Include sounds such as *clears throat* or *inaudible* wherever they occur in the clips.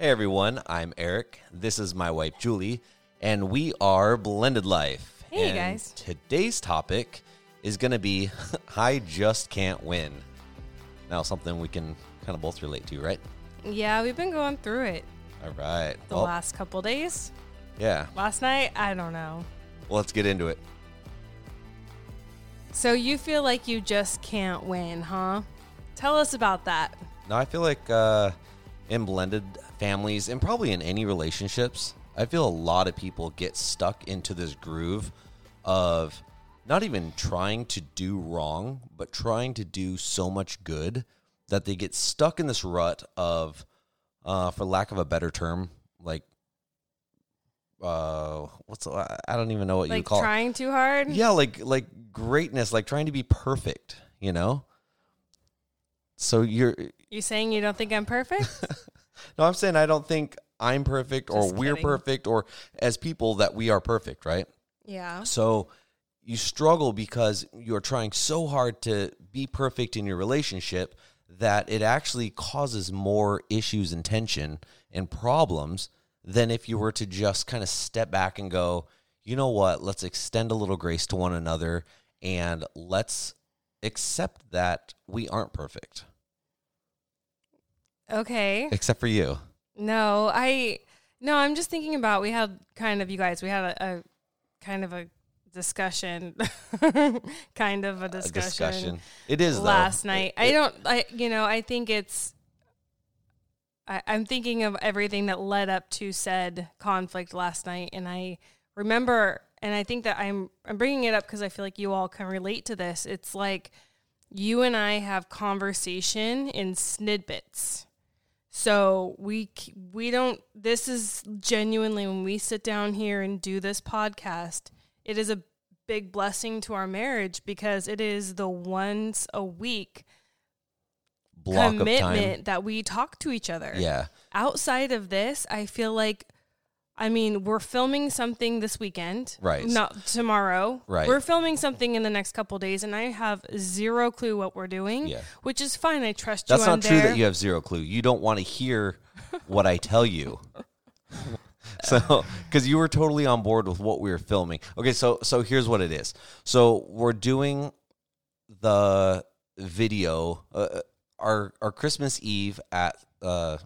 Hey everyone, I'm Eric. This is my wife Julie, and we are Blended Life. Hey, and guys. Today's topic is going to be *laughs* I just can't win. Now, something we can kind of both relate to, right? Yeah, we've been going through it All right. the Well, last couple days. yeah. Last night, I don't know. Well, let's get into it. So you feel like you just can't win, huh? Tell us about that. No, I feel like uh, in blended families and probably in any relationships, I feel a lot of people get stuck into this groove of not even trying to do wrong, but trying to do so much good that they get stuck in this rut of, uh, for lack of a better term, like, uh, what's I don't even know what you Like call it. trying too hard? Yeah, like like greatness, like trying to be perfect, you know. So you're You saying you don't think I'm perfect? *laughs* no, I'm saying I don't think I'm perfect or Just we're kidding. perfect or as people that we are perfect, right? yeah. So you struggle because you're trying so hard to be perfect in your relationship that it actually causes more issues and tension and problems than if you were to just kind of step back and go, you know what, let's extend a little grace to one another and let's accept that we aren't perfect, Okay. except for you. No, I no, I'm just thinking about we had kind of you guys, we had a, a kind of a discussion *laughs* kind of a discussion, A discussion. It is though. last It- night. it- I don't I you know, I think it's I, I'm thinking of everything that led up to said conflict last night and I remember and I think that I'm I'm bringing it up because I feel like you all can relate to this. It's like you and I have conversation in snidbits. So we we don't. This is genuinely when we sit down here and do this podcast. It is a big blessing to our marriage because it is the once a week block of time. commitment that we talk to each other. Yeah. Outside of this, I feel like, I mean, we're filming something this weekend, Right. Not tomorrow, Right. We're filming something in the next couple days, and I have zero clue what we're doing. Yeah. which is fine. I trust That's you. That's not true there. that you have zero clue. You don't want to hear what I tell you. *laughs* so, because you were totally on board with what we were filming. Okay, so so here's what it is. So we're doing the video, uh, our our Christmas Eve at. Uh,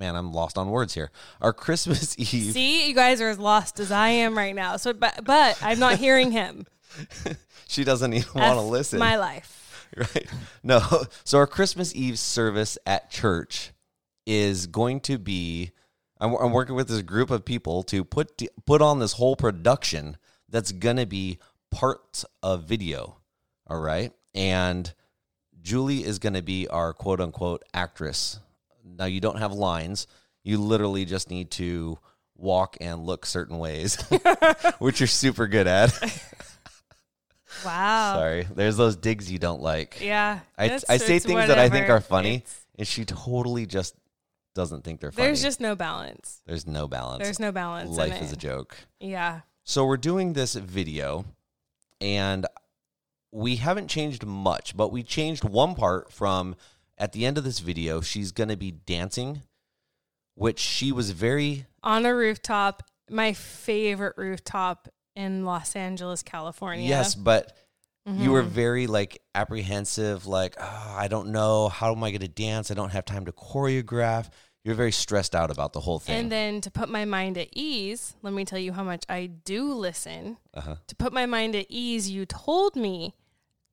man, I'm lost on words here. Our Christmas *laughs* Eve. See, you guys are as lost as I am right now. So, but but I'm not hearing him. *laughs* She doesn't even want to listen. My life. *laughs* right? No. So our Christmas Eve service at church is going to be. I'm, I'm working with this group of people to put put on this whole production that's gonna be parts of video. All right, and Julie is gonna be our quote unquote actress. Now you don't have lines. You literally just need to walk and look certain ways, *laughs* which you're super good at. *laughs* Wow. Sorry, there's those digs you don't like. Yeah. I, I say things that I think are funny, It's- and she totally just doesn't think they're funny. there's just no balance. there's no balance. There's no balance. Life is a joke. Yeah. So we're doing this video, and we haven't changed much, but we changed one part from at the end of this video. She's going to be dancing, which she was very On a rooftop, my favorite rooftop in Los Angeles, California. yes, but You were very like apprehensive, like, oh, I don't know. How am I going to dance? I don't have time to choreograph. You're very stressed out about the whole thing. And then to put my mind at ease, let me tell you how much I do listen. uh-huh. To put my mind at ease, you told me,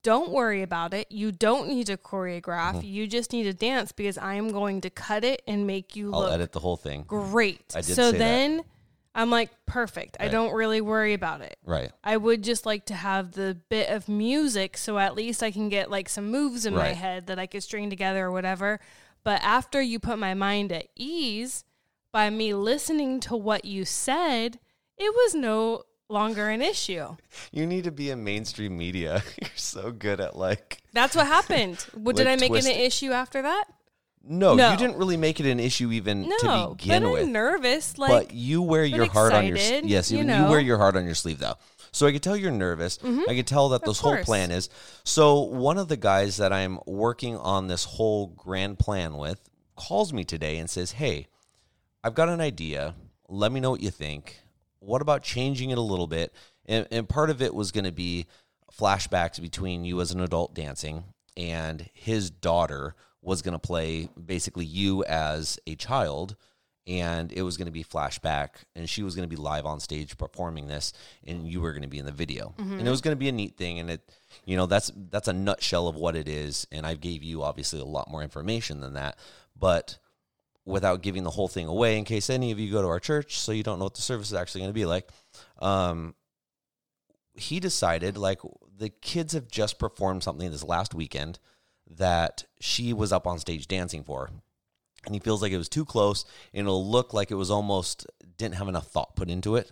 don't worry about it. You don't need to choreograph. Mm-hmm. You just need to dance because I am going to cut it and make you I'll look edit the whole thing. great. I did so say that. then I'm like, perfect. I don't really worry about it. Right. I would just like to have the bit of music so at least I can get like some moves in my head that I could string together or whatever. But after you put my mind at ease by me listening to what you said, it was no longer an issue. You need to be in mainstream media. *laughs* You're so good at like. That's what happened. *laughs* What did I make twist- it an issue after that? No, No. you didn't really make it an issue even No, to begin but with. I'm nervous. Like, but you wear your heart on your s- excited, yes, you you, you wear your heart on your sleeve though. So I could tell you're nervous. Mm-hmm. I could tell that this whole plan is. So one of the guys that I'm working on this whole grand plan with calls me today and says, "Hey, I've got an idea. Let me know what you think. What about changing it a little bit?" And, and part of it was going to be flashbacks between you as an adult dancing and his daughter was going to play basically you as a child and it was going to be flashback and she was going to be live on stage performing this and you were going to be in the video and it mm-hmm. was going to be a neat thing and it you know that's that's a nutshell of what it is and i gave you obviously a lot more information than that but without giving the whole thing away in case any of you go to our church so you don't know what the service is actually going to be like. Um he decided like the kids have just performed something this last weekend that she was up on stage dancing for. And he feels like it was too close and it'll look like it was almost didn't have enough thought put into it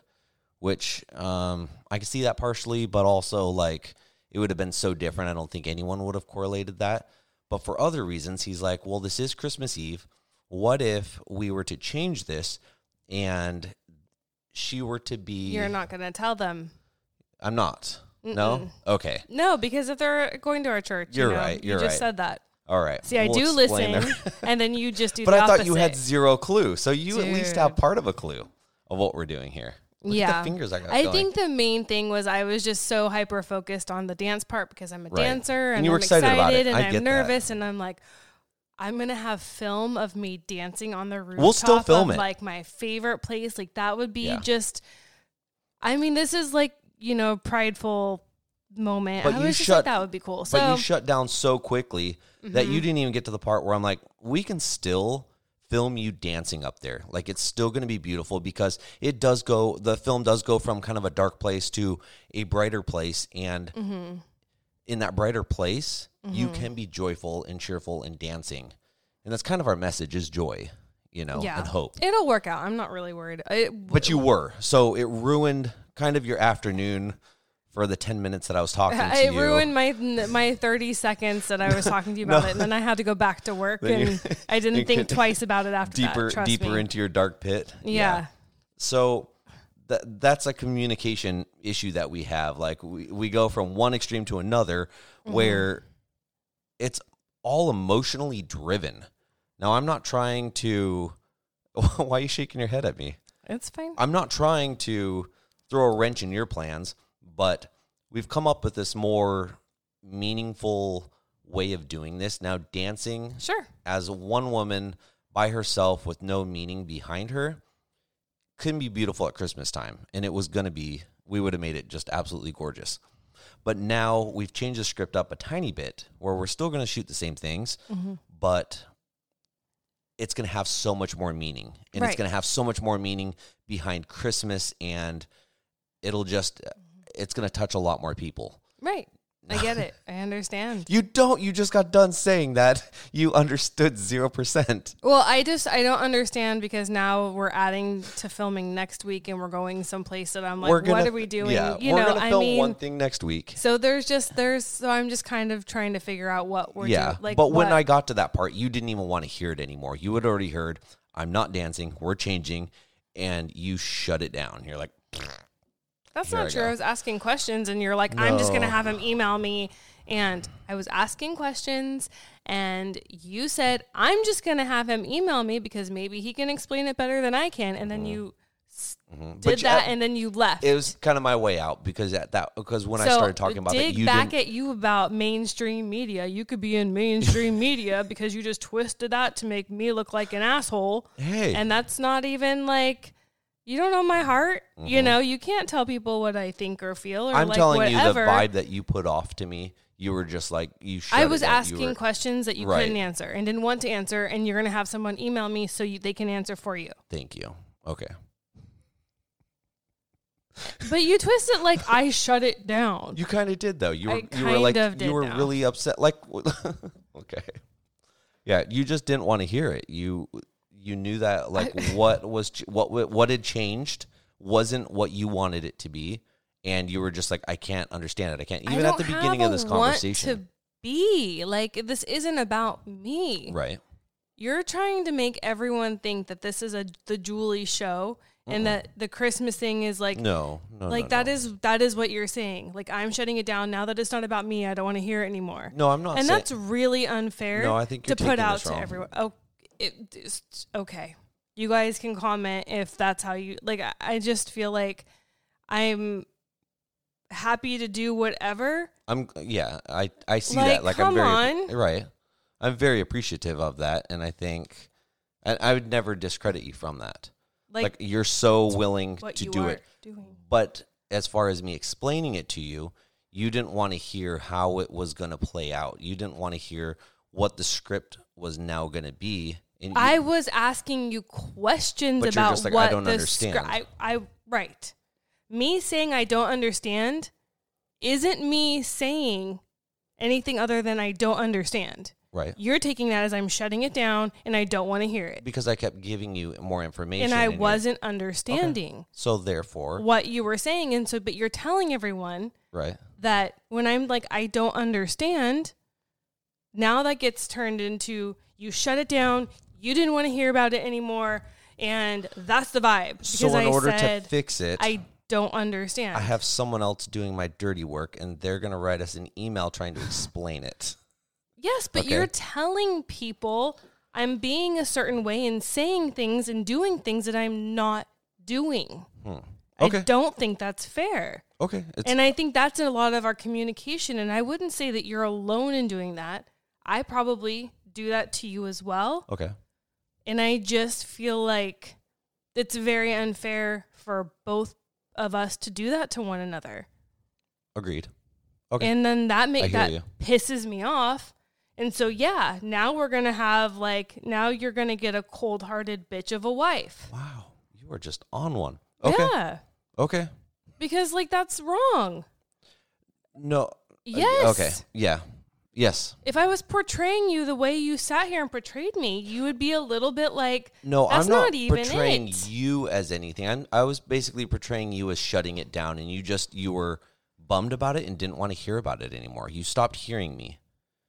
which um, i can see that partially but also like it would have been so different. I don't think anyone would have correlated that. But for other reasons he's like well this is christmas eve what if we were to change this and she were to be you're not going to tell them. i'm not no okay No, because if they're going to our church, you You're know, right, You you're just right. said that. all right See, I We'll do listen, *laughs* and then you just do. *laughs* but i thought you had zero clue so you at least have part of a clue of what we're doing here Look yeah, the fingers I got I going. think the main thing was I was just so hyper focused on the dance part because I'm a Right. dancer and, And you were I'm excited about it. and I I'm get that. nervous and I'm like, I'm gonna have film of me dancing on the rooftop. We'll still film of, it. Like my favorite place, like that would be Yeah. just. I mean, this is like you know prideful moment. But I you was just shut- like that would be cool. So but you shut down so quickly that Mm-hmm. you didn't even get to the part where I'm like, we can still film you dancing up there. Like it's still going to be beautiful because it does go. The film does go from kind of a dark place to a brighter place, and Mm-hmm. in that brighter place, you can be joyful and cheerful and dancing, and that's kind of our message: is joy, you know, yeah, and hope. It'll work out. I'm not really worried. It, But you were so it ruined kind of your afternoon for the ten minutes that I was talking *laughs* to it you. ruined my my 30 seconds that I was *laughs* talking to you about No. it, and then I had to go back to work, and *laughs* I didn't think twice about it after deeper that. Deeper me. into your dark pit. yeah. So that that's a communication issue that we have. Like we, we go from one extreme to another Mm-hmm. where it's all emotionally driven. Now I'm not trying to *laughs* why are you shaking your head at me? it's fine. I'm not trying to throw a wrench in your plans, but we've come up with this more meaningful way of doing this. Now dancing Sure. as one woman by herself with no meaning behind her couldn't be beautiful at Christmas time. And it was going to be, we would have made it just absolutely gorgeous. But now we've changed the script up a tiny bit where we're still going to shoot the same things, Mm-hmm. but it's going to have so much more meaning. And it's going to have so much more meaning behind Christmas. And it'll just, it's going to touch a lot more people. Right. I get it. I *laughs* understand. You don't, you just got done saying that you understood 0%. Well, I just I don't understand because now we're adding to filming next week, and we're going someplace that I'm like, gonna, what are we doing? Yeah, you we're know, gonna I film mean, one thing next week. so there's just there's so I'm just kind of trying to figure out what we're yeah, doing. Like, but when I got to that part, you didn't even want to hear it anymore. You had already heard, "I'm not dancing. We're changing," and you shut it down. You're like, That's not I true. go. I was asking questions, and you're like, I'm just going to have him email me. And I was asking questions, and you said, I'm just going to have him email me because maybe he can explain it better than I can. And then Mm-hmm. you Mhm. did you- that and then you left. it was kind of my way out because at that because when I started talking about dig it, you back at you about mainstream media. You could be in mainstream *laughs* media because you just twisted that to make me look like an asshole. hey, And that's not even like you don't know my heart. You know, you can't tell people what I think or feel or Mm-hmm. I'm like telling whatever. you the vibe that you put off to me. You were just like you. I was. Asking were- questions that you Right. couldn't answer and didn't want to answer, and you're going to have someone email me so you, they can answer for you. Thank you. Okay. But you twist it like I shut it down. You kind of did though. You were you were like kind of did you were now. really upset. Like *laughs* okay, yeah. You just didn't want to hear it. You you knew that like *laughs* what was what what had changed wasn't what you wanted it to be, and you were just like I can't understand it. I can't I even at the beginning of this want conversation. to be like this isn't about me. right. You're trying to make everyone think that this is a the Julie show and that the Christmas thing is like No. No. like no, that no. is that is what you're saying. Like I'm shutting it down now that it's not about me. I don't want to hear it anymore. No, I'm not. and saying, that's really unfair. No, I think to put out to everyone. Oh, it is okay. You guys can comment if that's how you like. I- I just feel like I'm happy to do whatever. I'm yeah, I I see Like, that. Like come I'm very on. right. I'm very appreciative of that, and I think, and I would never discredit you from that. Like, Like, you're so willing to do it, doing. but as far as me explaining it to you, you didn't want to hear how it was going to play out. You didn't want to hear what the script was now going to be. And you- I was asking you questions But you're about just like, I what don't the understand. I, I right. Me saying I don't understand isn't me saying anything other than I don't understand. right You're taking that as I'm shutting it down and I don't want to hear it. because I kept giving you more information, And I you're- wasn't understanding So therefore, what you were saying. And so, but you're telling everyone right? that when I'm like, I don't understand, now that gets turned into you shut it down. You didn't want to hear about it anymore. And that's the vibe. Because So in I order said, to fix it, I don't understand. I have someone else doing my dirty work, and they're going to write us an email trying to explain it. yes, but Okay. you're telling people I'm being a certain way and saying things and doing things that I'm not doing. Hmm. I don't think that's fair. Okay. It's, And I think that's a lot of our communication. And I wouldn't say that you're alone in doing that. I probably do that to you as well. okay. And I just feel like it's very unfair for both of us to do that to one another. Agreed. Okay. And then that I make that you. pisses me off. And so yeah, now we're gonna have like now you're gonna get a cold hearted bitch of a wife. wow. You are just on one. Okay. Yeah. Okay. Because like that's wrong. No. uh, Yes. Okay. Yeah. Yes. If I was portraying you the way you sat here and portrayed me, you would be a little bit like No, That's I'm not, not even portraying it. you as anything. I'm, I was basically portraying you as shutting it down, and you just you were bummed about it and didn't want to hear about it anymore. You stopped hearing me.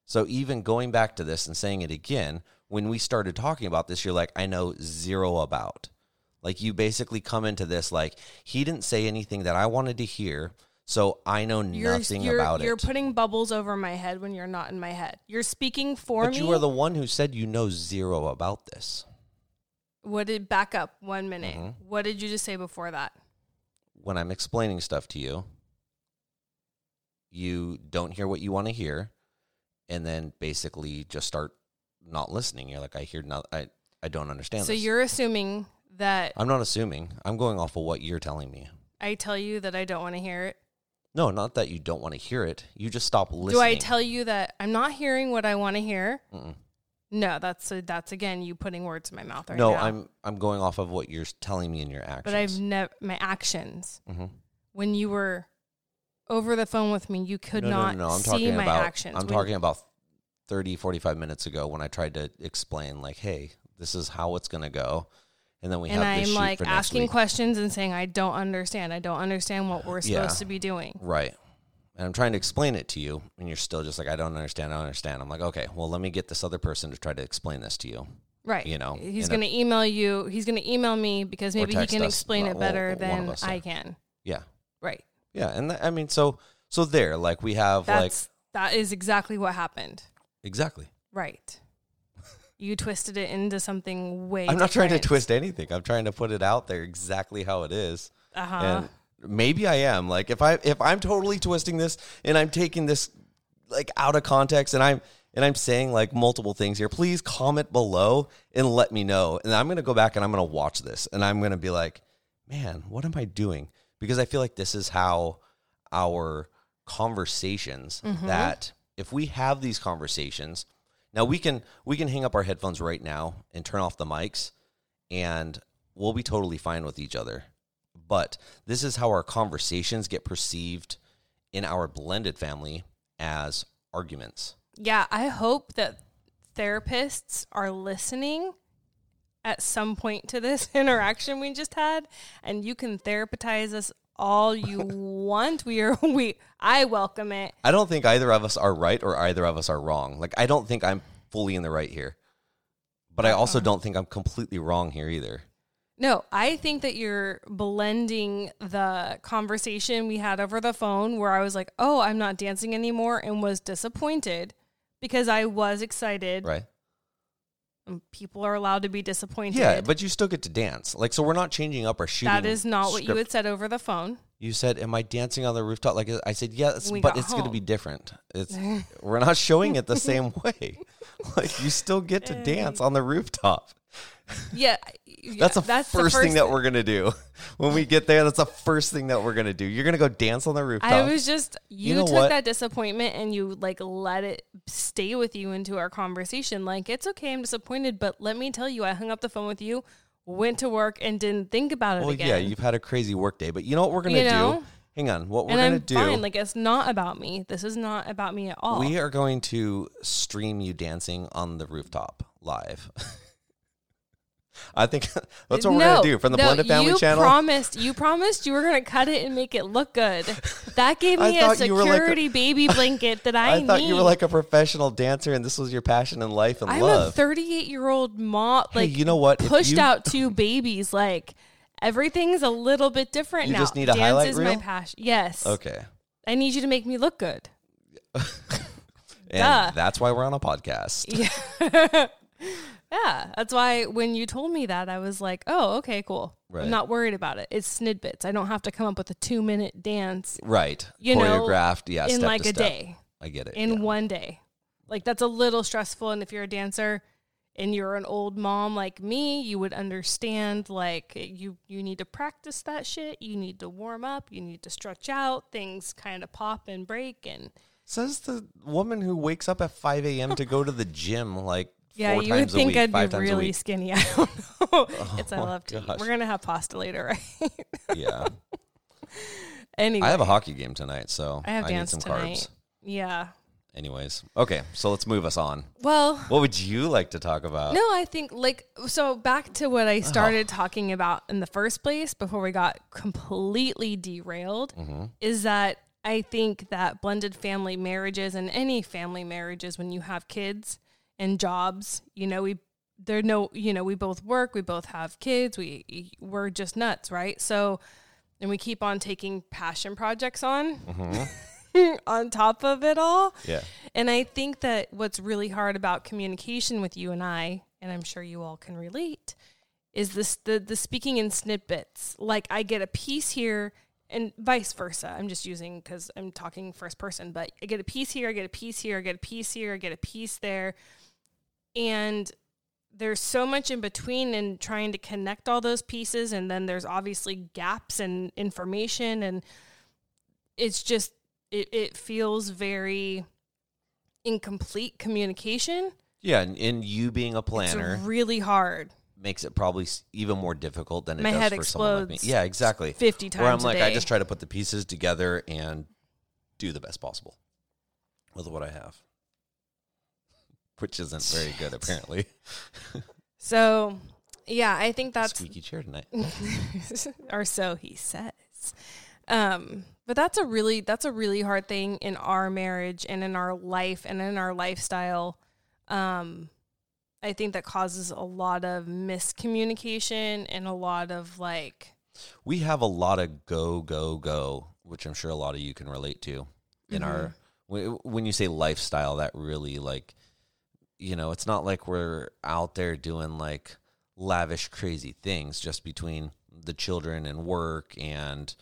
So even going back to this and saying it again, when we started talking about this, you're like, I know zero about. Like you basically come into this like he didn't say anything that I wanted to hear, so I know you're nothing you're, about you're it. putting bubbles over my head when you're not in my head. You're speaking for but me. But you are the one who said you know zero about this. what did back up one minute? Mhm. What did you just say before that? when I'm explaining stuff to you, you don't hear what you want to hear, and then basically just start not listening. You're like, I hear not, I, I don't understand. So this. you're assuming that I'm not assuming. I'm going off of what you're telling me. I tell you that I don't want to hear it. No, not that you don't want to hear it. You just stop listening. Do I tell you that I'm not hearing what I want to hear? Mm-mm. No, that's that's again you putting words in my mouth right no, now. I'm I'm going off of what you're telling me in your actions. but I've never my actions Mhm. when you were over the phone with me, you could no, not no, no, no. I'm see talking my about. actions. I'm When- talking about 30, 45 minutes ago when I tried to explain, like, hey, this is how it's gonna go, and then we and have this I'm like asking week. questions and saying I don't understand. I don't understand what we're supposed Yeah. to be doing. Right. And I'm trying to explain it to you, and you're still just like, I don't understand. I don't understand. I'm like, okay, well, let me get this other person to try to explain this to you. Right. You know, he's going to email you. He's going to email me because maybe he can us. explain Well, it better one than us, I can. Yeah. Right. Yeah. And th- I mean, so, so there, like, we have, That's that is exactly what happened. exactly. Right. You twisted it into something way. I'm not trying to twist anything. I'm trying to put it out there exactly how it is. Uh-huh. And maybe I am. Like if I if I'm totally twisting this and I'm taking this like out of context and I'm and I'm saying like multiple things here, please comment below and let me know. And I'm gonna go back and I'm gonna watch this and I'm gonna be like, man, what am I doing? Because I feel like this is how our conversations that if we have these conversations now we can we can hang up our headphones right now and turn off the mics and we'll be totally fine with each other. But this is how our conversations get perceived in our blended family as arguments. Yeah, I hope that therapists are listening at some point to this *laughs* interaction we just had and you can therapize us all you want. We are *laughs* we I welcome it. i don't think either of us are right or either of us are wrong like i don't think i'm fully in the right here but i also uh-huh. don't think i'm completely wrong here either No, I think that you're blending the conversation we had over the phone where I was like, "Oh, I'm not dancing anymore," and was disappointed because I was excited. right people are allowed to be disappointed. yeah but you still get to dance like so we're not changing up our shooting that is not what you had said over the phone. You said, "Am I dancing on the rooftop?" Like I said, yes, We but it's going to be different. It's *laughs* we're not showing it the same way. *laughs* Like you still get to eh. dance on the rooftop. Yeah, That's the that's first, thing that we're going to do *laughs* when we get there. That's the first thing that we're going to do. You're going to go dance on the rooftop. I was just you, know took what? that disappointment and you like let it stay with you into our conversation. Like it's okay, I'm disappointed, but let me tell you, I hung up the phone with you, went to work, and didn't think about it well, again. yeah, you've had a crazy work day, but you know what we're going to You do? Hang on, what we're and going I'm to do? fine. Like it's not about me. This is not about me at all. we are going to stream you dancing on the rooftop live. *laughs* I think *laughs* that's what we're no, to do from the no, Blended Family you channel. promised you promised you were gonna cut it and make it look good. That gave *laughs* me a you were like a- security baby blanket that *laughs* I, I thought need. you were like a professional dancer and this was your passion in life and I'm a 38 year old mom. Hey, Like you know what? Pushed you- out two babies. Like everything's a little bit different now. You now. just need a Dance highlight is my passion. Yes. okay. I need you to make me look good. And Duh. that's why we're on a podcast. Yeah. Yeah. That's why when you told me that, I was like, oh, okay, cool. Right. I'm not worried about it. It's snidbits. I don't have to come up with a two minute dance Right. You know, Choreographed, yeah, in step like to a step. day, I get it. in yeah. one day. Like that's a little stressful. And if you're a dancer, and you're an old mom like me, you would understand like you you need to practice that shit. You need to warm up, you need to stretch out, things kind of pop and break and Says the woman who wakes up at 5 a.m. to go to the gym like yeah, you would think week, I'd be really skinny. *laughs* I don't know. *laughs* Oh it's I love to eat. We're gonna have pasta later, *laughs* right? Yeah. anyway, I have a hockey game tonight, so I have need dance some tonight. carbs. Yeah. Anyways. Okay, so let's move us on. Well, What would you like to talk about? No, I think like so back to what I oh. started talking about in the first place before we got completely derailed mm-hmm. is that I think that blended family marriages and any family marriages when you have kids and jobs, you know, we there no, you know, we both work, we both have kids, we we're just nuts, right? So and we keep on taking passion projects on *laughs* on top of it all. Yeah. And I think that what's really hard about communication with you and I, and I'm sure you all can relate, is this the the speaking in snippets. Like I get a piece here and vice versa. I'm just using because I'm talking first person, but I get a piece here, I get a piece here, I get a piece here, I get a piece there. And there's so much in between and trying to connect all those pieces and then there's obviously gaps in information and it's just it, it feels very incomplete communication. Yeah, and, and you being a planner It's really hard. makes it probably even more difficult than it My does head for someone like me. Yeah, exactly. 50 times Where I'm like, I just try to put the pieces together and do the best possible with what I have, which isn't very good apparently. *laughs* So, yeah, I think that's Squeaky chair tonight. *laughs* or so he says. Um, but that's a really that's a really hard thing in our marriage and in our life and in our lifestyle. Um, I think that causes a lot of miscommunication and a lot of like We have a lot of go go go, which I'm sure a lot of you can relate to in our Mm-hmm. when when you say lifestyle. That really like you know, it's not like we're out there doing like lavish, crazy things just between the children and work and,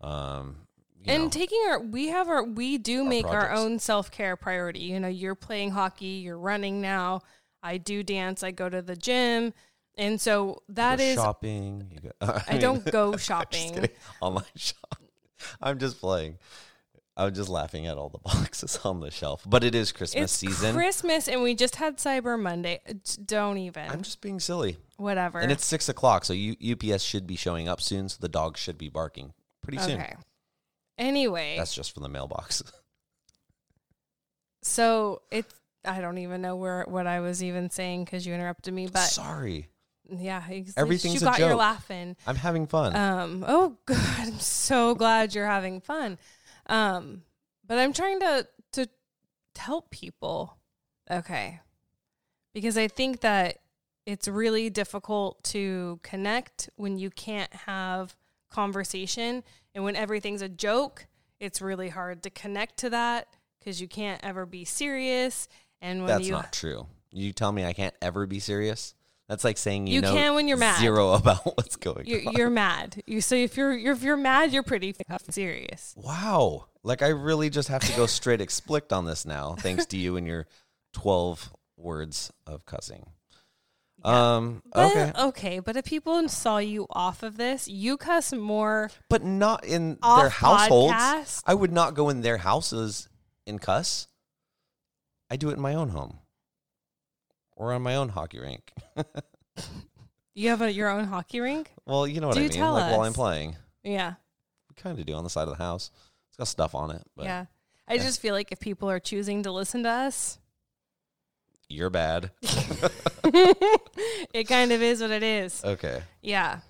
um, and know, taking our we have our we do Our make our own self-care priority you know you're playing hockey you're running now i do dance i go to the gym and so that is shopping. You go, *laughs* i mean, don't go *laughs* shopping. Online *laughs* shop. I'm just playing. I'm just laughing at all the *laughs* boxes on the shelf. But it is Christmas it's season. christmas and we just had cyber monday Uh, don't even I'm just being silly. whatever And it's six o'clock, so U- UPS should be showing up soon. So the dogs should be barking pretty soon. okay anyway That's just from the mailbox. *laughs* so it's i don't even know where what i was even saying because you interrupted me but Sorry, yeah least Everything's you got your joke. laughing I'm having fun. Um, oh *laughs* God, I'm so glad you're having fun. Um, but I'm trying to to help people. Okay. Because I think that it's really difficult to connect when you can't have conversation and when everything's a joke, it's really hard to connect to that because you can't ever be serious and when That's you not true. You tell me I can't ever be serious. That's like saying you, You know can when you're mad. zero about *laughs* what's going you're, on. you're mad. You so if you're, you're if you're mad, you're pretty fucking serious. Wow. Like I really just have to go straight explicit on this now, thanks to you and your twelve words of cussing. Um. But, Okay. okay, but if people saw you off of this, you cuss more. But not in their households. podcast? I would not go in their houses and cuss. I do it in my own home or on my own hockey rink. *laughs* You have a, your own hockey rink. well, you know what Do I mean. like while. I'm playing, Yeah, we kind of do on the side of the house. It's got stuff on it, but yeah. I just feel like if people are choosing to listen to us, you're bad. *laughs* *laughs* it kind of is what it is. Okay. Yeah.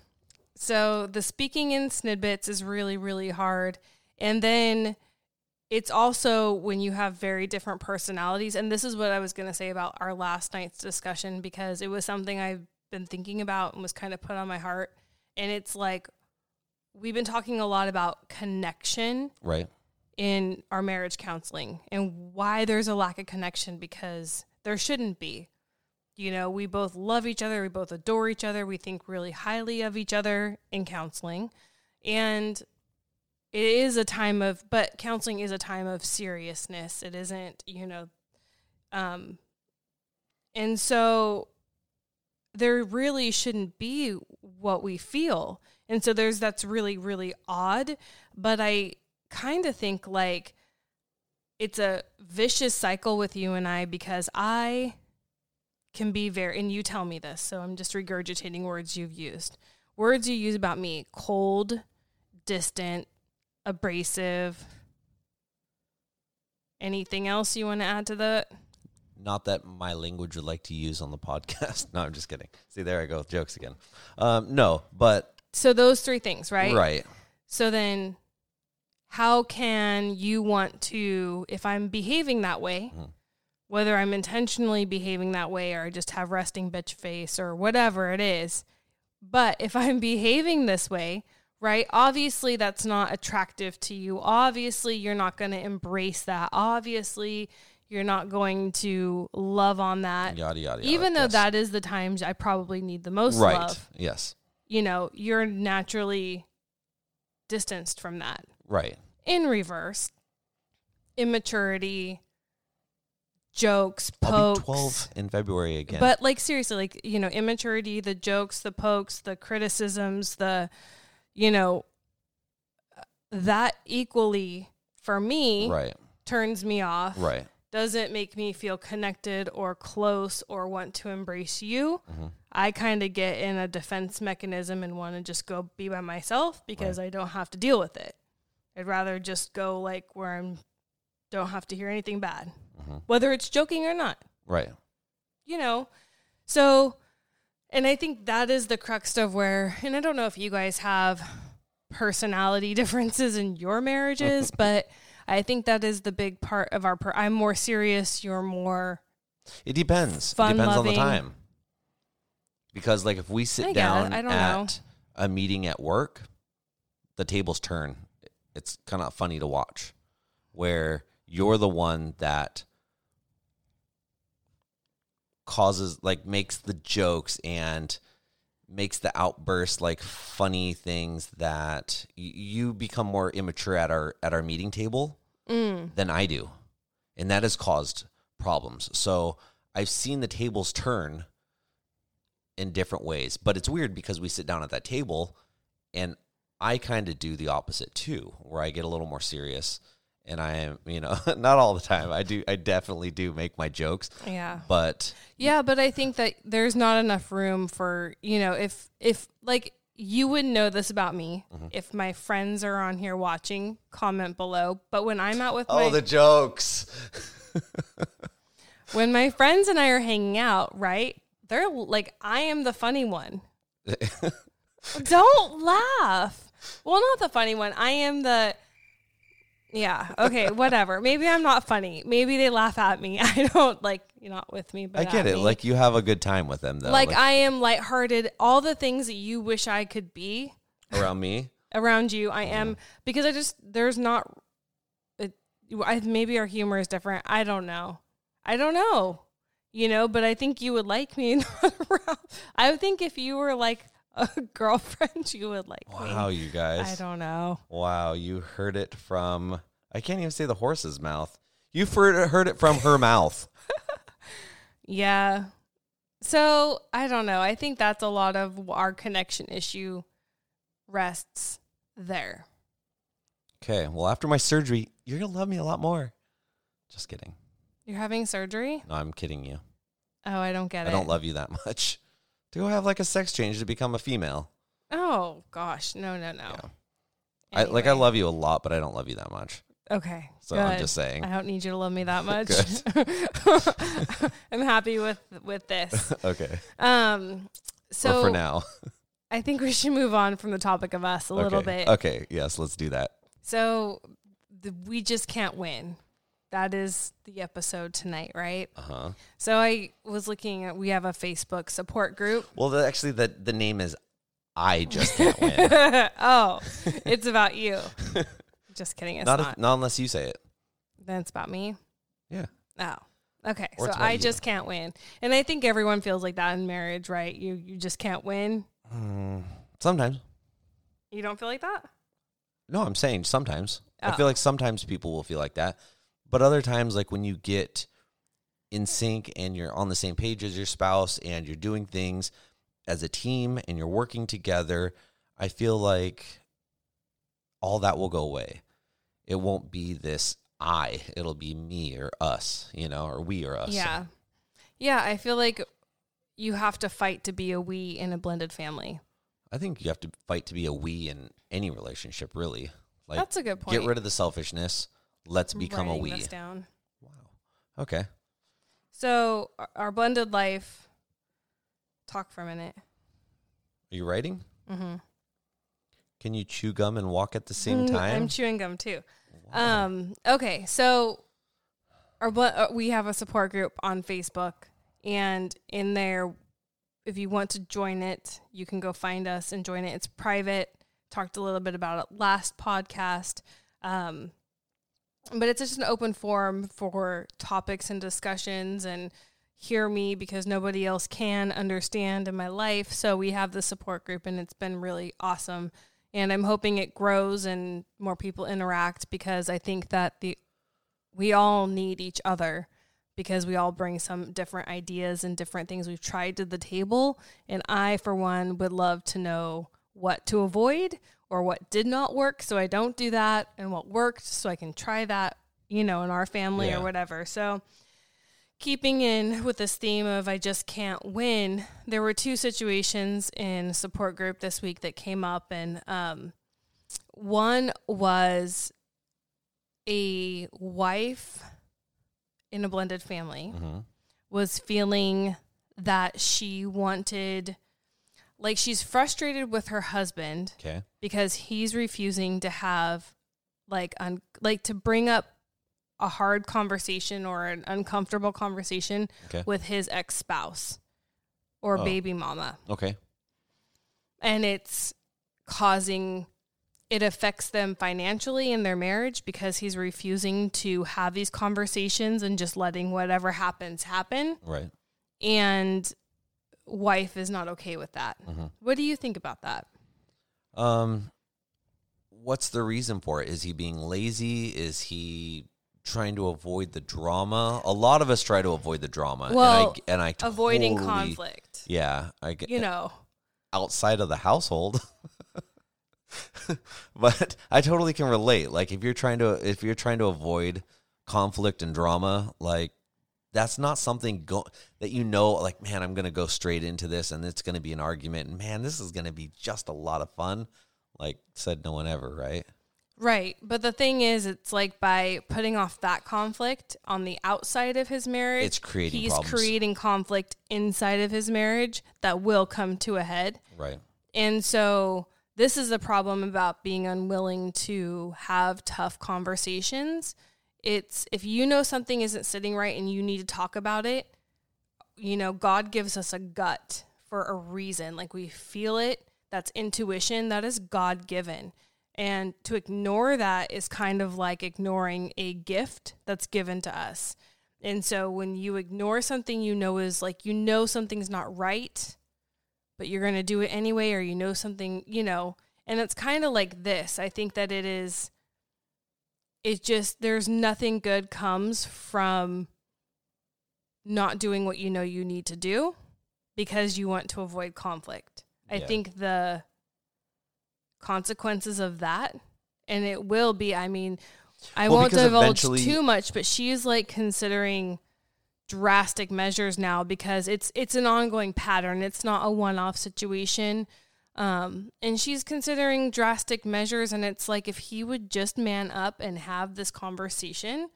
So the speaking in snidbits is really, really hard. And then it's also when you have very different personalities. And this is what I was going to say about our last night's discussion because it was something I've been thinking about and was kind of put on my heart. And it's like, we've been talking a lot about connection Right. in our marriage counseling and why there's a lack of connection because there shouldn't be. You know, we both love each other, we both adore each other, we think really highly of each other in counseling. And it is a time of but counseling is a time of seriousness. It isn't, you know, um and so there really shouldn't be what we feel. And so there's that's really really odd, but I kind of think like it's a vicious cycle with you and I because I can be very, and you tell me this, so I'm just regurgitating words you've used. Words you use about me cold, distant, abrasive. Anything else you want to add to that? Not that my language would like to use on the podcast. *laughs* no, I'm just kidding. See, there I go with jokes again. Um, no, but So, those three things, right? right. So, then how can you want to, if I'm behaving that way, Mhm. whether I'm intentionally behaving that way or I just have resting bitch face or whatever it is. But if I'm behaving this way, right, obviously that's not attractive to you. Obviously, you're not going to embrace that. Obviously, you're not going to love on that. Yada yada. yada. Even though Yes. that is the times I probably need the most right. love, Yes. you know, you're naturally distanced from that Right. in reverse immaturity jokes pokes be 12 in February again. but like seriously like you know immaturity the jokes the pokes the criticisms the you know that equally for me right. turns me off. Right. doesn't make me feel connected or close or want to embrace you? Mm-hmm. I kind of get in a defense mechanism and want to just go be by myself because i don't have to deal with it. I'd rather just go like where i'm don't have to hear anything bad mm-hmm. whether it's joking or not. Right. you know? So and i think that is the crux of where and i don't know if you guys have personality *laughs* differences in your marriages *laughs* but i think that is the big part of our per- i'm more serious you're more It depends. It depends on the time. Because like if we sit I down I don't at know. a meeting at work, the tables turn. It's kind of funny to watch where you're the one that causes like makes the jokes and makes the outburst like funny things that y- you become more immature at our at our meeting table mm. than I do. And that has caused problems. So I've seen the tables turn in different ways. But it's weird because we sit down at that table and I kind of do the opposite too, where I get a little more serious. And I am, you know, *laughs* not all the time. I do, I definitely do make my jokes, Yeah. but Yeah, but I think that there's not enough room for, you know, if if like you wouldn't know this about me Mm-hmm. if my friends are on here watching, comment below. But when I'm out with oh, my the jokes. *laughs* when my friends and I are hanging out, right? They're like I am the funny one. *laughs* Don't laugh. Well, not the funny one. I am the yeah. Okay. Whatever. Maybe I'm not funny. Maybe they laugh at me. *laughs* I don't like you're not with me, but I get it. me. Like you have a good time with them, though. like I am lighthearted. All the things that you wish I could be around me. around you, I am because I just there's not. It, I, maybe our humor is different. I don't know. I don't know. You know, but I think you would like me. *laughs* I think if you were like a *laughs* girlfriend, you would like Wow, me. you guys. I don't know. Wow, you heard it from. I can't even say the horse's mouth. You've heard heard it from her mouth. *laughs* Yeah. So I don't know. I think that's a lot of our connection issue rests there. Okay, well, after my surgery, you're gonna love me a lot more. Just kidding. You're having surgery? No, I'm kidding you. Oh, I don't get I it. I don't love you that much. To go have like a sex change to become a female. Oh gosh, no, no, no. Yeah. I like I love you a lot, but I don't love you that much. Okay, So I'm just saying. I don't need you to love me that *laughs* much. *laughs* I'm happy with with this. *laughs* okay. Um, so or for now. I think we should move on from the topic of us a little bit. Okay. Yes, let's do that. So the, we just can't win. That is the episode tonight, right? Uh huh. So I was looking at we have a Facebook support group. Well, the, actually, the the name is I just can't win. oh, it's about you. Just kidding. It's not not. if, not unless you say it. then it's about me. Yeah. Oh. Okay. Or so I you. just can't win. And I think everyone feels like that in marriage, right? You you just can't win. Mm, sometimes. You don't feel like that? No, I'm saying sometimes. I Oh. feel like sometimes people will feel like that. But other times, like when you get in sync and you're on the same page as your spouse and you're doing things as a team and you're working together, I feel like all that will go away. It won't be this I, it'll be me or us, you know, or we or us. Yeah. Yeah, I feel like you have to fight to be a we in a blended family. I think you have to fight to be a we in any relationship, really. Like, That's a good point. get rid of the selfishness. Let's become a we. this down. Wow. Okay. So our- our blended life. Talk for a minute. Are you writing? Mm-hmm. Can you chew gum and walk at the same time? I'm chewing gum too. Um, okay, so our uh, we have a support group on Facebook, and in there, if you want to join it, you can go find us and join it. It's private. Talked a little bit about it last podcast, um, but it's just an open forum for topics and discussions and hear me because nobody else can understand in my life. So we have the support group, and it's been really awesome and I'm hoping it grows and more people interact because I think that the we all need each other because we all bring some different ideas and different things we've tried to the table and I for one would love to know what to avoid or what did not work so I don't do that and what worked so I can try that you know in our family Yeah. or whatever so keeping in with this theme of I just can't win, there were two situations in support group this week that came up, and um, one was a wife in a blended family hmm was feeling that she wanted, like, she's frustrated with her husband Okay. because he's refusing to have like un- like to bring up a hard conversation or an uncomfortable conversation Okay. with his ex-spouse or Oh. baby mama Okay. and it's causing it affects them financially in their marriage because he's refusing to have these conversations and just letting whatever happens happen Right. and wife is not okay with that. Mhm. What do you think about that? Um, what's the reason for it? Is he being lazy? Is he trying to avoid the drama? A lot of us try to avoid the drama. Well, and I, and I Avoiding conflict. Yeah, I get You know. outside of the household. *laughs* but I totally can relate. Like if you're trying to if you're trying to avoid conflict and drama, like that's not something go- that you know like man, I'm going to go straight into this and it's going to be an argument and man, this is going to be just a lot of fun. Like said no one ever, right? Right. But the thing is, it's like by putting off that conflict on the outside of his marriage, It's creating he's problems. creating conflict inside of his marriage that will come to a head. Right. And so this is the problem about being unwilling to have tough conversations. It's if you know something isn't sitting right and you need to talk about it, you know, God gives us a gut for a reason. Like we feel it, that's intuition, that is God given. And to ignore that is kind of like ignoring a gift that's given to us. And so when you ignore something you know is like you know something's not right, but you're going to do it anyway or you know something, you know. And it's kind of like this. I think that it is it's just there's nothing good comes from not doing what you know you need to do because you want to avoid conflict. I think the consequences of that. And it will be I mean I Well, won't divulge too much but she's like considering drastic measures now because it's it's an ongoing pattern. It's not a one-off situation. Um, and she's considering drastic measures and it's like if he would just man up and have this conversation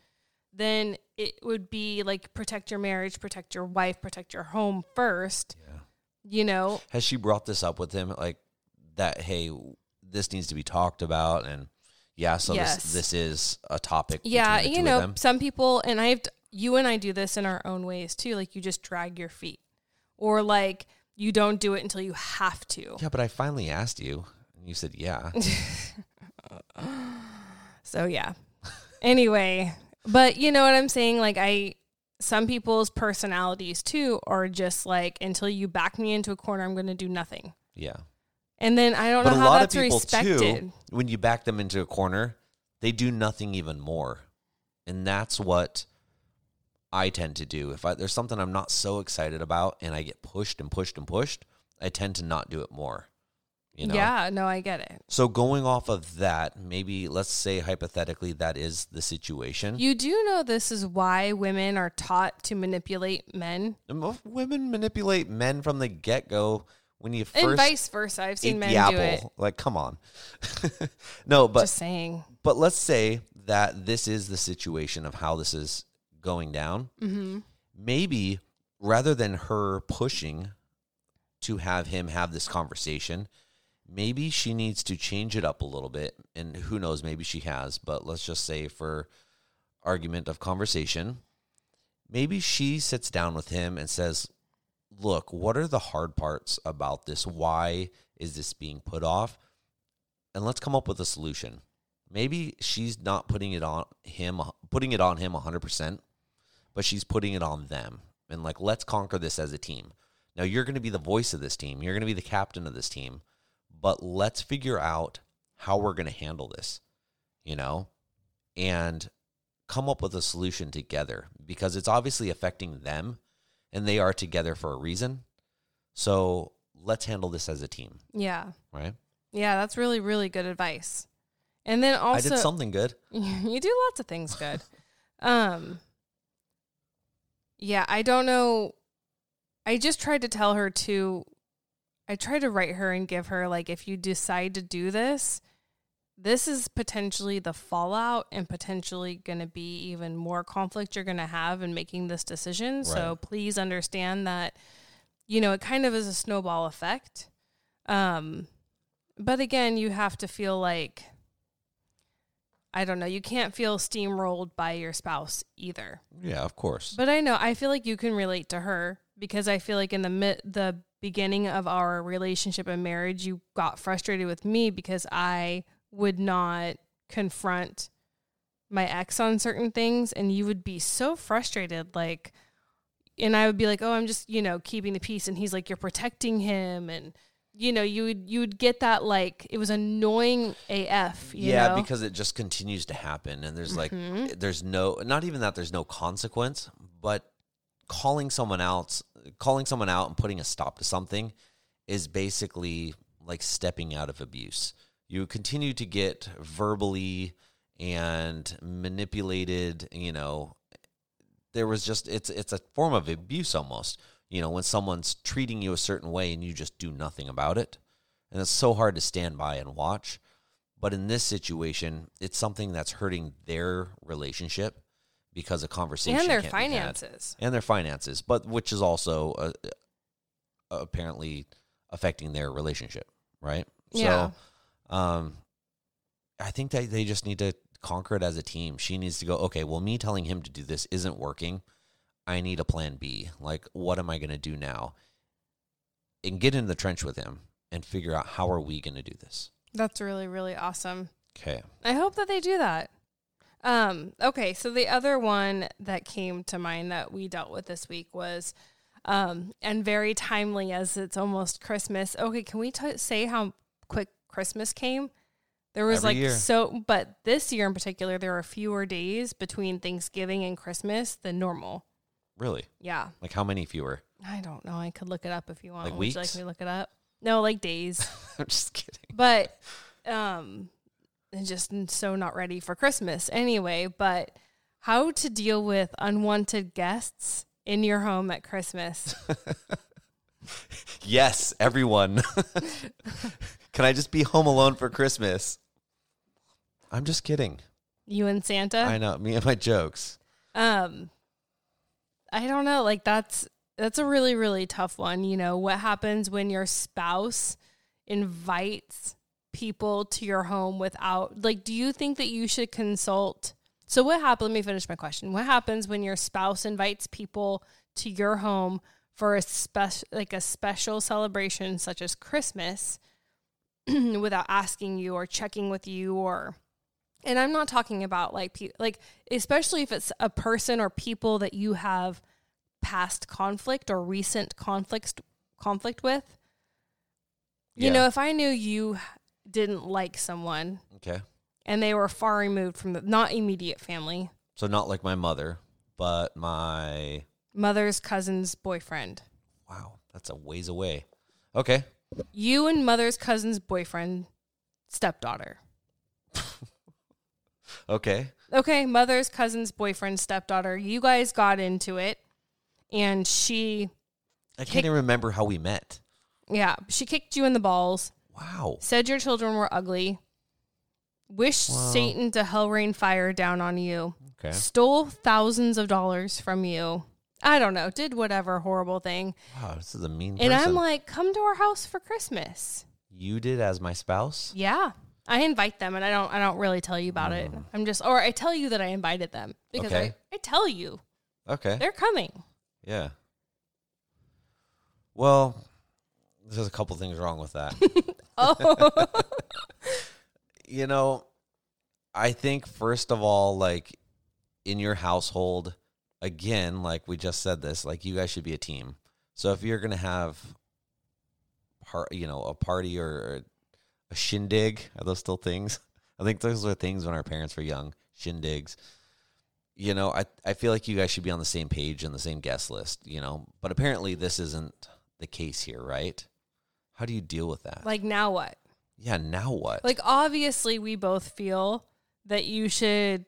then it would be like protect your marriage protect your wife protect your home first Yeah. you know? Has she brought this up with him like that hey, this needs to be talked about and yeah, so Yes. this this is a topic yeah you know some people and i've you and i do this in our own ways too like you just drag your feet or like you don't do it until you have to Yeah, but I finally asked you and you said yeah. *laughs* So yeah. anyway, but you know what I'm saying? Like I some people's personalities too are just like until you back me into a corner, I'm gonna do nothing. yeah. And then I don't But know a how lot that's of people respected. too, when you back them into a corner, they do nothing even more, and that's what I tend to do. If I, there's something I'm not so excited about, and I get pushed and pushed and pushed, I tend to not do it more. You know. Yeah, no, I get it. So going off of that, maybe let's say hypothetically that is the situation. You do know this is why women are taught to manipulate men. Women manipulate men from the get go when you first and vice versa. I've seen men the do it. Like, come on. *laughs* no, but Just saying. but let's say that this is the situation of how this is going down. Mm-hmm. Maybe rather than her pushing to have him have this conversation, maybe she needs to change it up a little bit. And who knows, maybe she has, but let's just say for argument of conversation, maybe she sits down with him and says, Look, what are the hard parts about this? Why is this being put off? And let's come up with a solution. Maybe she's not putting it on him, putting it on him 100%, but she's putting it on them. And like, let's conquer this as a team. Now, you're going to be the voice of this team. You're going to be the captain of this team. But let's figure out how we're going to handle this, you know, and come up with a solution together because it's obviously affecting them and they are together for a reason. So let's handle this as a team, Yeah. right? Yeah, that's really, really good advice. And then also I did something good. *laughs* you do lots of things good. *laughs* Um Yeah, I don't know. I just tried to tell her to I tried to write her and give her like if you decide to do this, this is potentially the fallout and potentially going to be even more conflict you're going to have in making this decision. So please understand that you know, it kind of is a snowball effect. Um but again, you have to feel like I don't know, you can't feel steamrolled by your spouse either. Yeah, of course. But I know I feel like you can relate to her because I feel like in the mi- the beginning of our relationship and marriage, you got frustrated with me because I would not confront my ex on certain things, and you would be so frustrated. Like and I would be like, "Oh, I'm just, you know, keeping the peace." And he's like, "You're protecting him." And you know, you would you would get that like it was annoying AF, you yeah, know? because it just continues to happen, and there's like, Mhm. there's no, not even that there's no consequence, but calling someone out, calling someone out, and putting a stop to something is basically like stepping out of abuse. You continue to get verbally and manipulated. You know, there was just it's it's a form of abuse almost. You know, when someone's treating you a certain way and you just do nothing about it, and it's so hard to stand by and watch. But in this situation, it's something that's hurting their relationship because a conversation and their can't be had. finances. and their finances, but which is also uh, apparently affecting their relationship, right? Yeah. So, um, I think that they just need to conquer it as a team. She needs to go. Okay, well, me telling him to do this isn't working. I need a plan B. Like, what am I going to do now? And get in the trench with him and figure out how are we going to do this. That's really really awesome. Okay. I hope that they do that. Um, okay, so the other one that came to mind that we dealt with this week was, um, and very timely as it's almost Christmas. Okay, can we t- say how quick Christmas came? There was Every like year. so, but this year in particular, there are fewer days between Thanksgiving and Christmas than normal. Really? Yeah, Like how many fewer? I don't know. I could look it up if you want. Like Would you like weeks? me to look it up? No, like days. *laughs* I'm just kidding. but um and just so not ready for christmas anyway but how to deal with unwanted guests in your home at christmas *laughs* *laughs* Yes, everyone. *laughs* Can I just be home alone for Christmas? I'm just kidding. you and santa I know me and my jokes. um i don't know like that's that's a really really tough one you know what happens when your spouse invites people to your home without like do you think that you should consult so what happens let me finish my question what happens when your spouse invites people to your home for a special like a special celebration such as christmas *clears throat* without asking you or checking with you or and I'm not talking about like pe- like especially if it's a person or people that you have past conflict or recent conflict conflict with. You Yeah. know, if I knew you didn't like someone Okay. and they were far removed from the not immediate family, So not like my mother, but my mother's cousin's boyfriend. wow, that's a ways away. Okay. You and mother's cousin's boyfriend stepdaughter. *laughs* Okay. okay, mother's cousin's boyfriend, stepdaughter, you guys got into it. And she, I can't even remember how we met. yeah, she kicked you in the balls, Wow. said your children were ugly, wished Wow. Satan to hell rain fire down on you, Okay. stole thousands of dollars from you. I don't know, did whatever horrible thing. Wow, this is a mean And person. I'm like, come to our house for Christmas. you did as my spouse? Yeah. I invite them and I don't I don't really tell you about it. I'm just or I tell you that I invited them because Mm. Okay. I, I tell you Okay. they're coming. Yeah. Well, there's a couple things wrong with that. *laughs* Oh. *laughs* you know, I think first of all, like in your household, again, like we just said this, like you guys should be a team. So if you're gonna have part, you know, a party or a shindig, are those still things? *laughs* I think those are things when our parents were young, shindigs. You know, I I feel like you guys should be on the same page and the same guest list. You know, but apparently this isn't the case here, right? How do you deal with that? like now what? yeah, now what? Like obviously we both feel that you should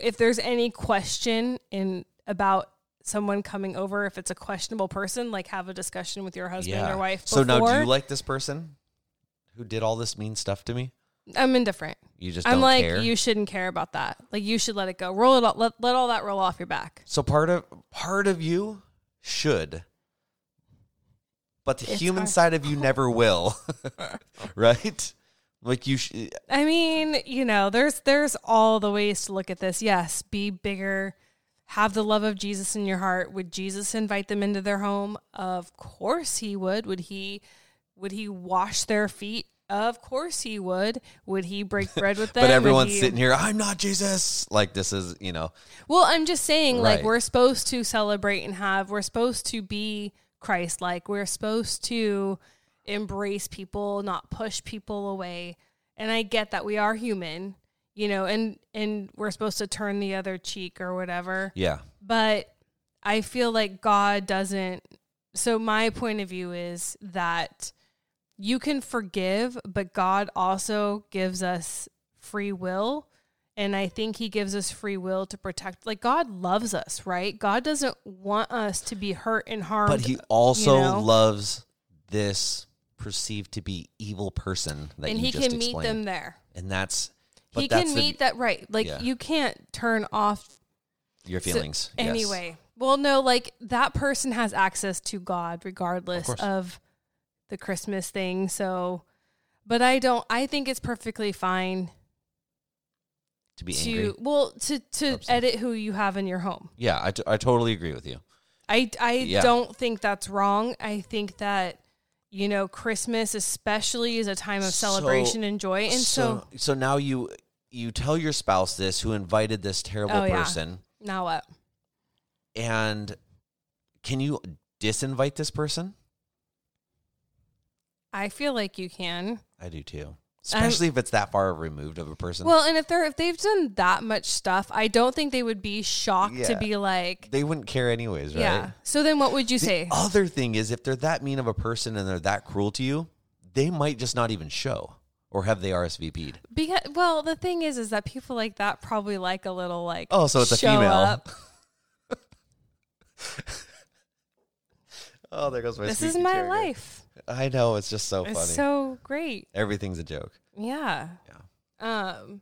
if there's any question in about someone coming over if it's a questionable person like have a discussion with your husband or wife So now, do you like this person who did all this mean stuff to me? I'm indifferent. You just I'm like care. you shouldn't care about that. Like you should let it go. Roll it all, let, let all that roll off your back. so part of part of you should, but the It's human hard. side of you never will, *laughs* right? Like you, sh- I mean, you know, there's there's all the ways to look at this. Yes, be bigger, have the love of Jesus in your heart. Would Jesus invite them into their home? Of course he would. Would he would he wash their feet Of course he would. Would he break *laughs* bread with them? but everyone's he- sitting here. I'm not Jesus. Like this is you know. Well, I'm just saying, like, we're supposed to celebrate and have, we're supposed to be Christ like. We're supposed to embrace people, not push people away. And I get that we are human, you know, and and we're supposed to turn the other cheek or whatever. Yeah. But I feel like God doesn't. So my point of view is that you can forgive, but God also gives us free will. And I think he gives us free will to protect. Like God loves us, right? God doesn't want us to be hurt and harmed. But he also you know? loves this perceived to be evil person that and he can meet them there. and that's but he that's can the- meet that right. Like Yeah. you can't turn off your So, feelings yes. Anyway, well, no, like that person has access to God regardless course. of, the Christmas thing. So, but I don't. I think it's perfectly fine to be to angry. well to to edit who you have in your home. Yeah, I, t- I totally agree with you. I I Yeah. don't think that's wrong. I think that you know Christmas especially is a time of So- celebration and joy, and so, so so now you you tell your spouse this who invited this terrible Oh, yeah. person now what? and can you disinvite this person? I feel like you can. I do too. Especially if it's that far removed of a person. Well, and if they're if they've done that much stuff, I don't think they would be shocked to be like, they wouldn't care anyways, right? yeah. So then, what would you The say? other thing is if they're that mean of a person and they're that cruel to you, they might just not even show. Or have they RSVP'd? Because well, the thing is, is that people like that probably like a little like Oh, so it's a female. *laughs* Oh, there goes my This is my life. I know, it's just so funny. It's funny. so great. Everything's a joke. Yeah. Yeah. Um.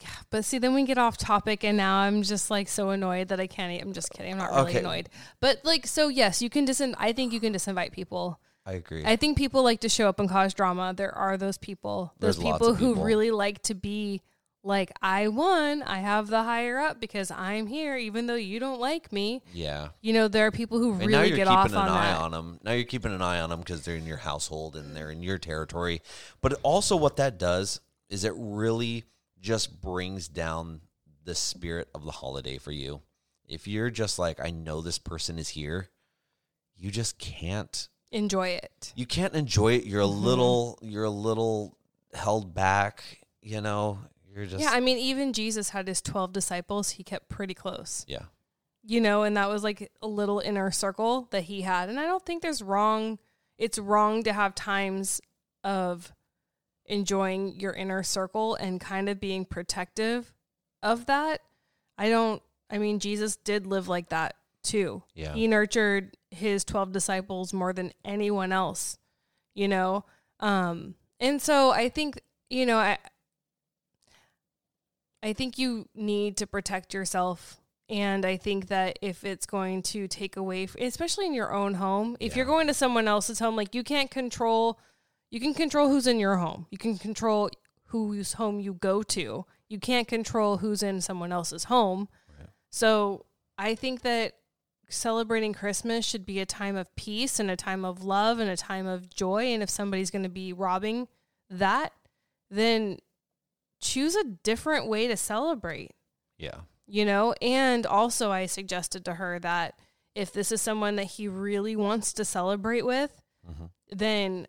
Yeah, but see, then we get off topic, and now I'm just like so annoyed that I can't. I'm just kidding. I'm not really Okay. annoyed, but like, so yes, you can disin. I think you can disinvite people. I agree. I think people like to show up and cause drama. There are those people. Those There's lots people who really like to be like, I won. I have the higher up because I'm here, even though you don't like me. yeah. You know, there are people who And really now you're get keeping off an on eye that. on them. Now you're keeping an eye on them because they're in your household and they're in your territory. But also, what that does is it really just brings down the spirit of the holiday for you. If you're just like, I know this person is here, you just can't. Enjoy it. You can't enjoy it. You're a Mm-hmm. little. You're a little held back. You know. You're just. yeah, I mean, even Jesus had his 12 disciples. He kept pretty close. yeah. you know, and that was like a little inner circle that he had. And I don't think there's wrong, it's wrong to have times of enjoying your inner circle and kind of being protective of that. I don't, I mean, Jesus did live like that too. Yeah. He nurtured his 12 disciples more than anyone else, you know? Um, and so I think, you know, I, I think you need to protect yourself. And I think that if it's going to take away, especially in your own home, if you're going to someone else's home, like you can't control, you can control who's in your home. You can control whose home you go to. You can't control who's in someone else's home. So I think that celebrating Christmas should be a time of peace and a time of love and a time of joy. And if somebody's going to be robbing that, then choose a different way to celebrate, Yeah. you know? And also, I suggested to her that if this is someone that he really wants to celebrate with, Mhm. then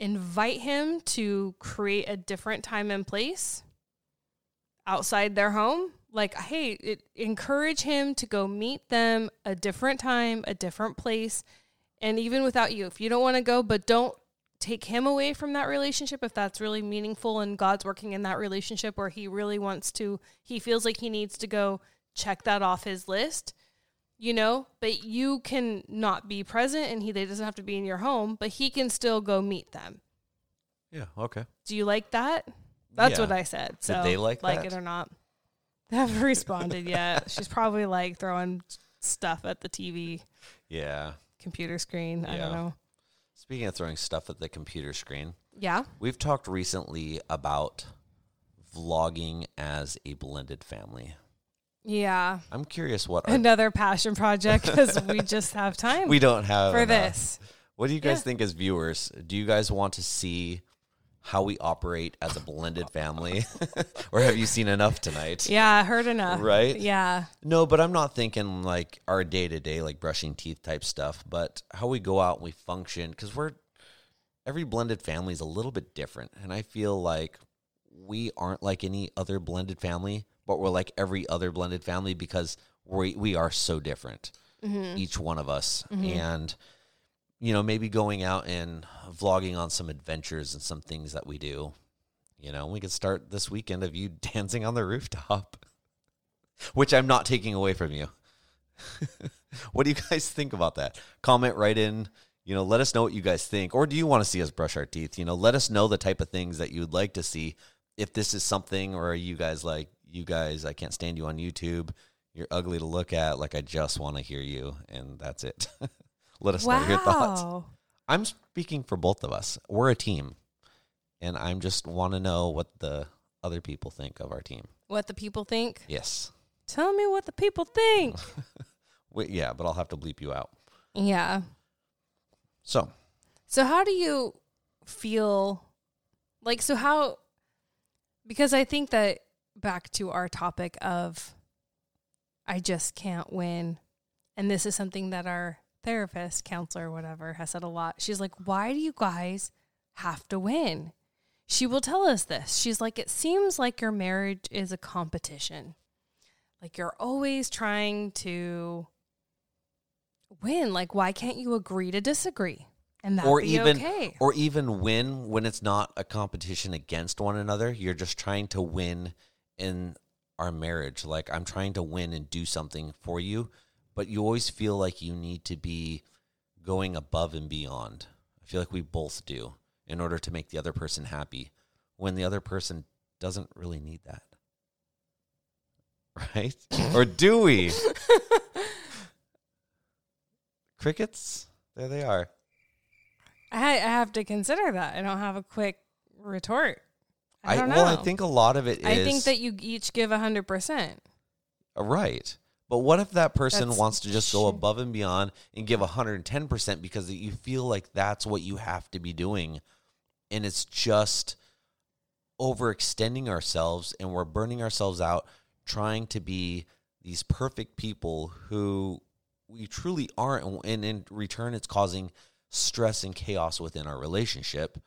invite him to create a different time and place outside their home like hey it, encourage him to go meet them a different time a different place and even without you if you don't want to go but don't take him away from that relationship if that's really meaningful and god's working in that relationship where he really wants to he feels like he needs to go check that off his list you know but you can not be present and he they doesn't have to be in your home but he can still go meet them Yeah. Okay. do you like that that's Yeah. what i said so they like like that? it or not they haven't *laughs* responded yet she's probably like throwing stuff at the tv Yeah. computer screen i don't know Speaking of throwing stuff at the computer screen, yeah we've talked recently about vlogging as a blended family. yeah I'm curious what our, another passion project because we just have *laughs* time we don't have for enough. this What do you guys Yeah. think as viewers? Do you guys want to see how we operate as a blended family? *laughs* or have you seen enough tonight? Yeah, heard enough. Right? Yeah. No, but I'm not thinking like our day to day, like brushing teeth type stuff, but how we go out and we function because we're every blended family is a little bit different. And I feel like we aren't like any other blended family, but we're like every other blended family because we, we are so different, mm-hmm. each one of us. Mm-hmm. And, you know, maybe going out and vlogging on some adventures and some things that we do. You know, we could start this weekend of you *laughs* dancing on the rooftop which I'm not taking away from you. *laughs* what do you guys think about that? Comment right in. You know, let us know what you guys think. Or do you want to see us brush our teeth? You know, let us know the type of things that you would like to see. If this is something, or are you guys like, you guys, I can't stand you on YouTube. You're ugly to look at. Like, I just want to hear you. And that's it. *laughs* let us know your thoughts. I'm speaking for both of us. We're a team. And I'm just want to know what the other people think of our team. What the people think? Yes. Tell me what the people think. *laughs* Wait, yeah, but I'll have to bleep you out. yeah. So, So how do you feel like so how because I think that back to our topic of I just can't win and this is something that our therapist, counselor, whatever has said a lot. She's like, "Why do you guys have to win?" She will tell us this. She's like, "It seems like your marriage is a competition. Like you're always trying to win. Like why can't you agree to disagree?" And that or even okay. or even win when it's not a competition against one another. You're just trying to win in our marriage. Like I'm trying to win and do something for you, but you always feel like you need to be going above and beyond. I feel like we both do in order to make the other person happy when the other person doesn't really need that. *laughs* Right? or do we? *laughs* Crickets? There they are. I, I have to consider that. I don't have a quick retort. I don't know. well, I think a lot of it is. I think that you each give a hundred percent. Right. But what if that person That's wants to just go above and beyond and give 110% because you feel like that's what you have to be doing? And it's just overextending ourselves and we're burning ourselves out trying to be these perfect people who we truly aren't. And in return it's causing stress and chaos within our relationship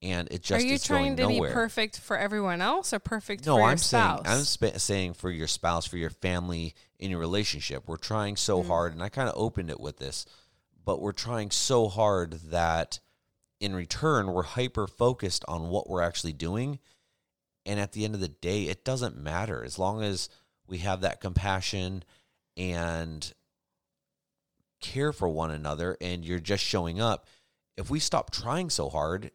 and it just Are you is trying to nowhere. be perfect for everyone else or perfect No, for your I'm spouse? saying I'm spa- saying for your spouse, for your family, in your relationship. We're trying so Mm. hard, and I kind of opened it with this, but we're trying so hard that in return we're hyper focused on what we're actually doing, and at the end of the day, it doesn't matter as long as we have that compassion and care for one another, and you're just showing up. If we stop trying so hard,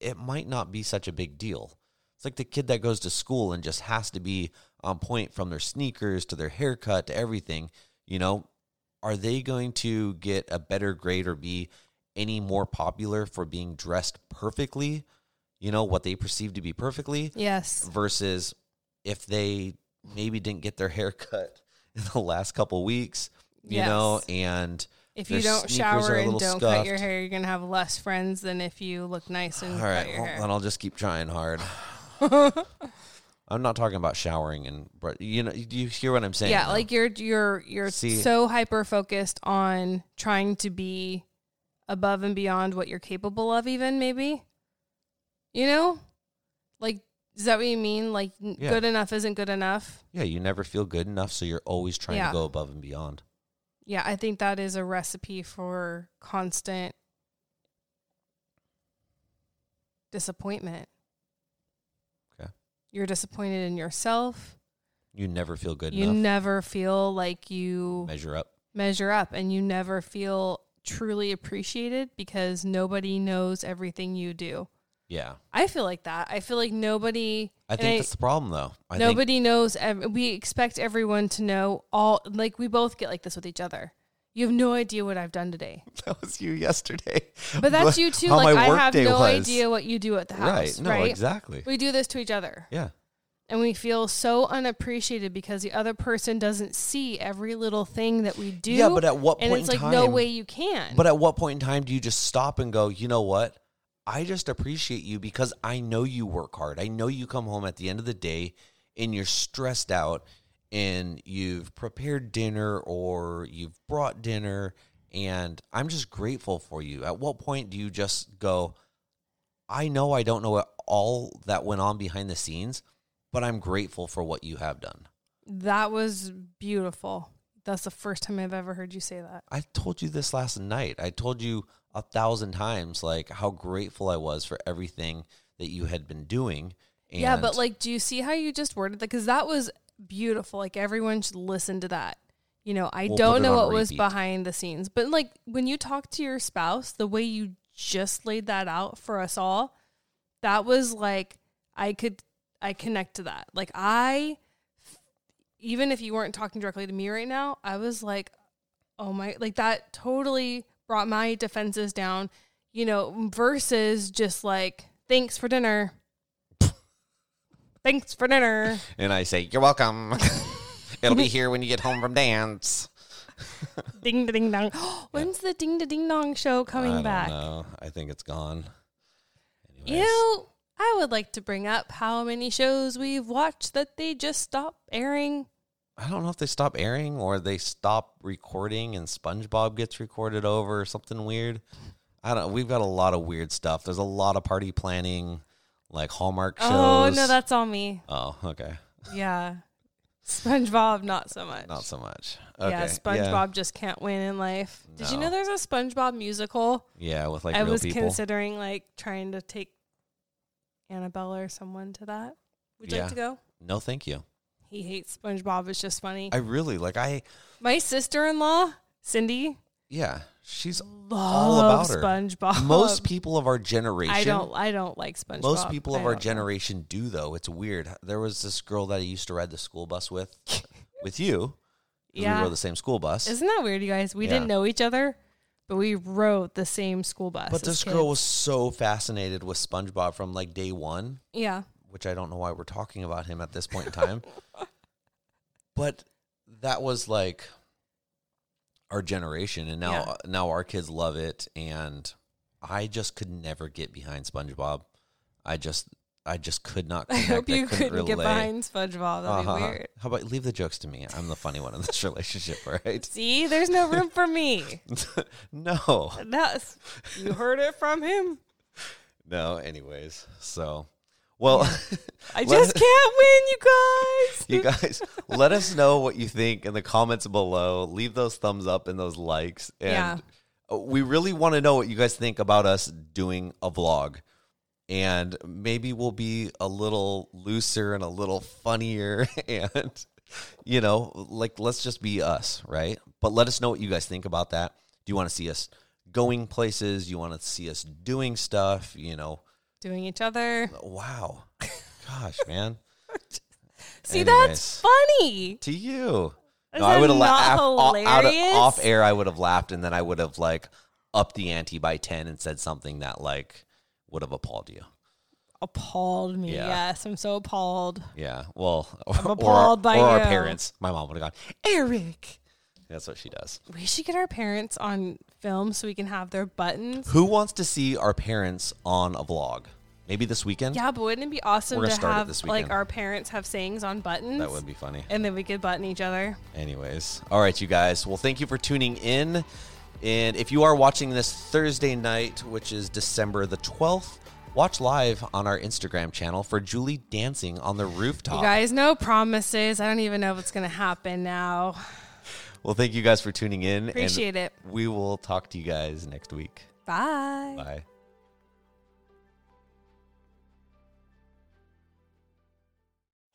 it might not be such a big deal. It's like the kid that goes to school and just has to be on point from their sneakers to their haircut to everything. You know, are they going to get a better grade or be any more popular for being dressed perfectly? You know, what they perceive to be perfectly yes. versus if they maybe didn't get their *laughs* hair cut in the last couple weeks, you know, and If you don't shower and don't cut your hair, you're gonna have less friends than if you look nice and All cut your well, hair. then I'll just keep trying hard. *laughs* I'm not talking about showering and, but you know, do you hear what I'm saying? yeah, though? like you're you're you're See- so hyper focused on trying to be above and beyond what you're capable of, even maybe. You know, like is that what you mean? Like Yeah. good enough isn't good enough. yeah, you never feel good enough, so you're always trying Yeah. to go above and beyond. Yeah, I think that is a recipe for constant disappointment. Okay. You're disappointed in yourself. You never feel good you enough. never feel like you measure up. measure up and you never feel truly appreciated because nobody knows everything you do. Yeah, I feel like that. I feel like nobody I think that's the problem, though. I think nobody knows ev- we expect everyone to know all like we both get like this with each other. You have no idea what I've done today. *laughs* that was you yesterday. But that's you too. how Like I have no was. idea what you do at the house. Right? Right. Exactly. We do this to each other. Yeah, and we feel so unappreciated because the other person doesn't see every little thing that we do. Yeah, but at what point? and it's like no way you can. But at what point in time do you just stop and go, you know what? I just appreciate you because I know you work hard. I know you come home at the end of the day and you're stressed out and you've prepared dinner or you've brought dinner and I'm just grateful for you. At what point do you just go, I know I don't know all that went on behind the scenes, but I'm grateful for what you have done. that was beautiful. That's the first time I've ever heard you say that. I told you this last night. I told you a thousand times like how grateful I was for everything that you had been doing. And yeah, but like, do you see how you just worded that? Because that was beautiful. Like everyone should listen to that. You know, I We'll don't know what was behind the scenes, but like when you talk to your spouse, the way you just laid that out for us all, that was like I could I connect to that. Like I even if you weren't talking directly to me right now, I was like, oh my like that totally brought my defenses down, you know, versus just like, thanks for dinner. *laughs* thanks for dinner. and I say, You're welcome. *laughs* It'll be here when you get home from dance. *laughs* ding ding dong. *gasps* When's the ding ding dong show coming I back? know. I think it's gone. You Anyways. know, I would like to bring up how many shows we've watched that they just stopped airing. I don't know if they stop airing or they stop recording and SpongeBob gets recorded over or something weird. I don't know. we've got a lot of weird stuff. There's a lot of party planning, like Hallmark oh, shows. Oh no, that's all me. Oh, okay. Yeah. SpongeBob, not so much. Not so much. Okay. Yeah, SpongeBob just can't win in life. Did you know there's a SpongeBob musical? Yeah, with like I was people. considering like trying to take Annabelle or someone to that. Would you Yeah. like to go? no, thank you. He hates SpongeBob. It's just funny. I really like I My sister-in-law, Cindy, yeah, she's loves about her. SpongeBob. most people of our generation I don't. I don't like SpongeBob. most people of I our don't generation do though. It's weird. There was this girl that I used to ride the school bus with *laughs* with you. 'cause We rode the same school bus. Isn't that weird, you guys? We Yeah. didn't know each other, but we rode the same school bus. but as this kids. girl was so fascinated with SpongeBob from like day 1, Yeah. Which I don't know why we're talking about him at this point in time. *laughs* but that was like our generation and now Yeah. now our kids love it and I just could never get behind SpongeBob. I just I just could not I hope you couldn't couldn't get behind SpongeBob. That'd Uh-huh. be weird. How about leave the jokes to me? I'm the funny one in this *laughs* relationship, right? See, there's no room for me. *laughs* no. That's you heard it from him. No, anyways. So, well, *laughs* I just *laughs* can't win, you guys. you guys, let us know what you think in the comments below. Leave those thumbs up and those likes. And Yeah. we really want to know what you guys think about us doing a vlog. And maybe we'll be a little looser and a little funnier. *laughs* And, you know, like, let's just be us, right? But let us know what you guys think about that. Do you want to see us going places? You want to see us doing stuff? You know, Doing each other. wow. Gosh, man. *laughs* See, Anyways. that's funny. To you. Is no, I would have laughed out of, off air. I would have laughed, and then I would have like upped the ante by ten and said something that like would have appalled you. Appalled me. Yeah. Yes, I'm so appalled. Yeah. Well, I'm *laughs* or, appalled by or our parents. My mom would have gone, Eric. That's what she does. We should get our parents on film so we can have their buttons. Who wants to see our parents on a vlog? Maybe this weekend. Yeah, but wouldn't it be awesome We're gonna to start it have this like our parents have sayings on buttons? That would be funny. and then we could button each other. Anyways, all right, you guys. Well, thank you for tuning in. And if you are watching this Thursday night, which is December the 12th, watch live on our Instagram channel for Julie dancing on the rooftop. You guys, no promises. I don't even know what's going to happen now. Well, thank you guys for tuning in. Appreciate it. We will talk to you guys next week. Bye. Bye.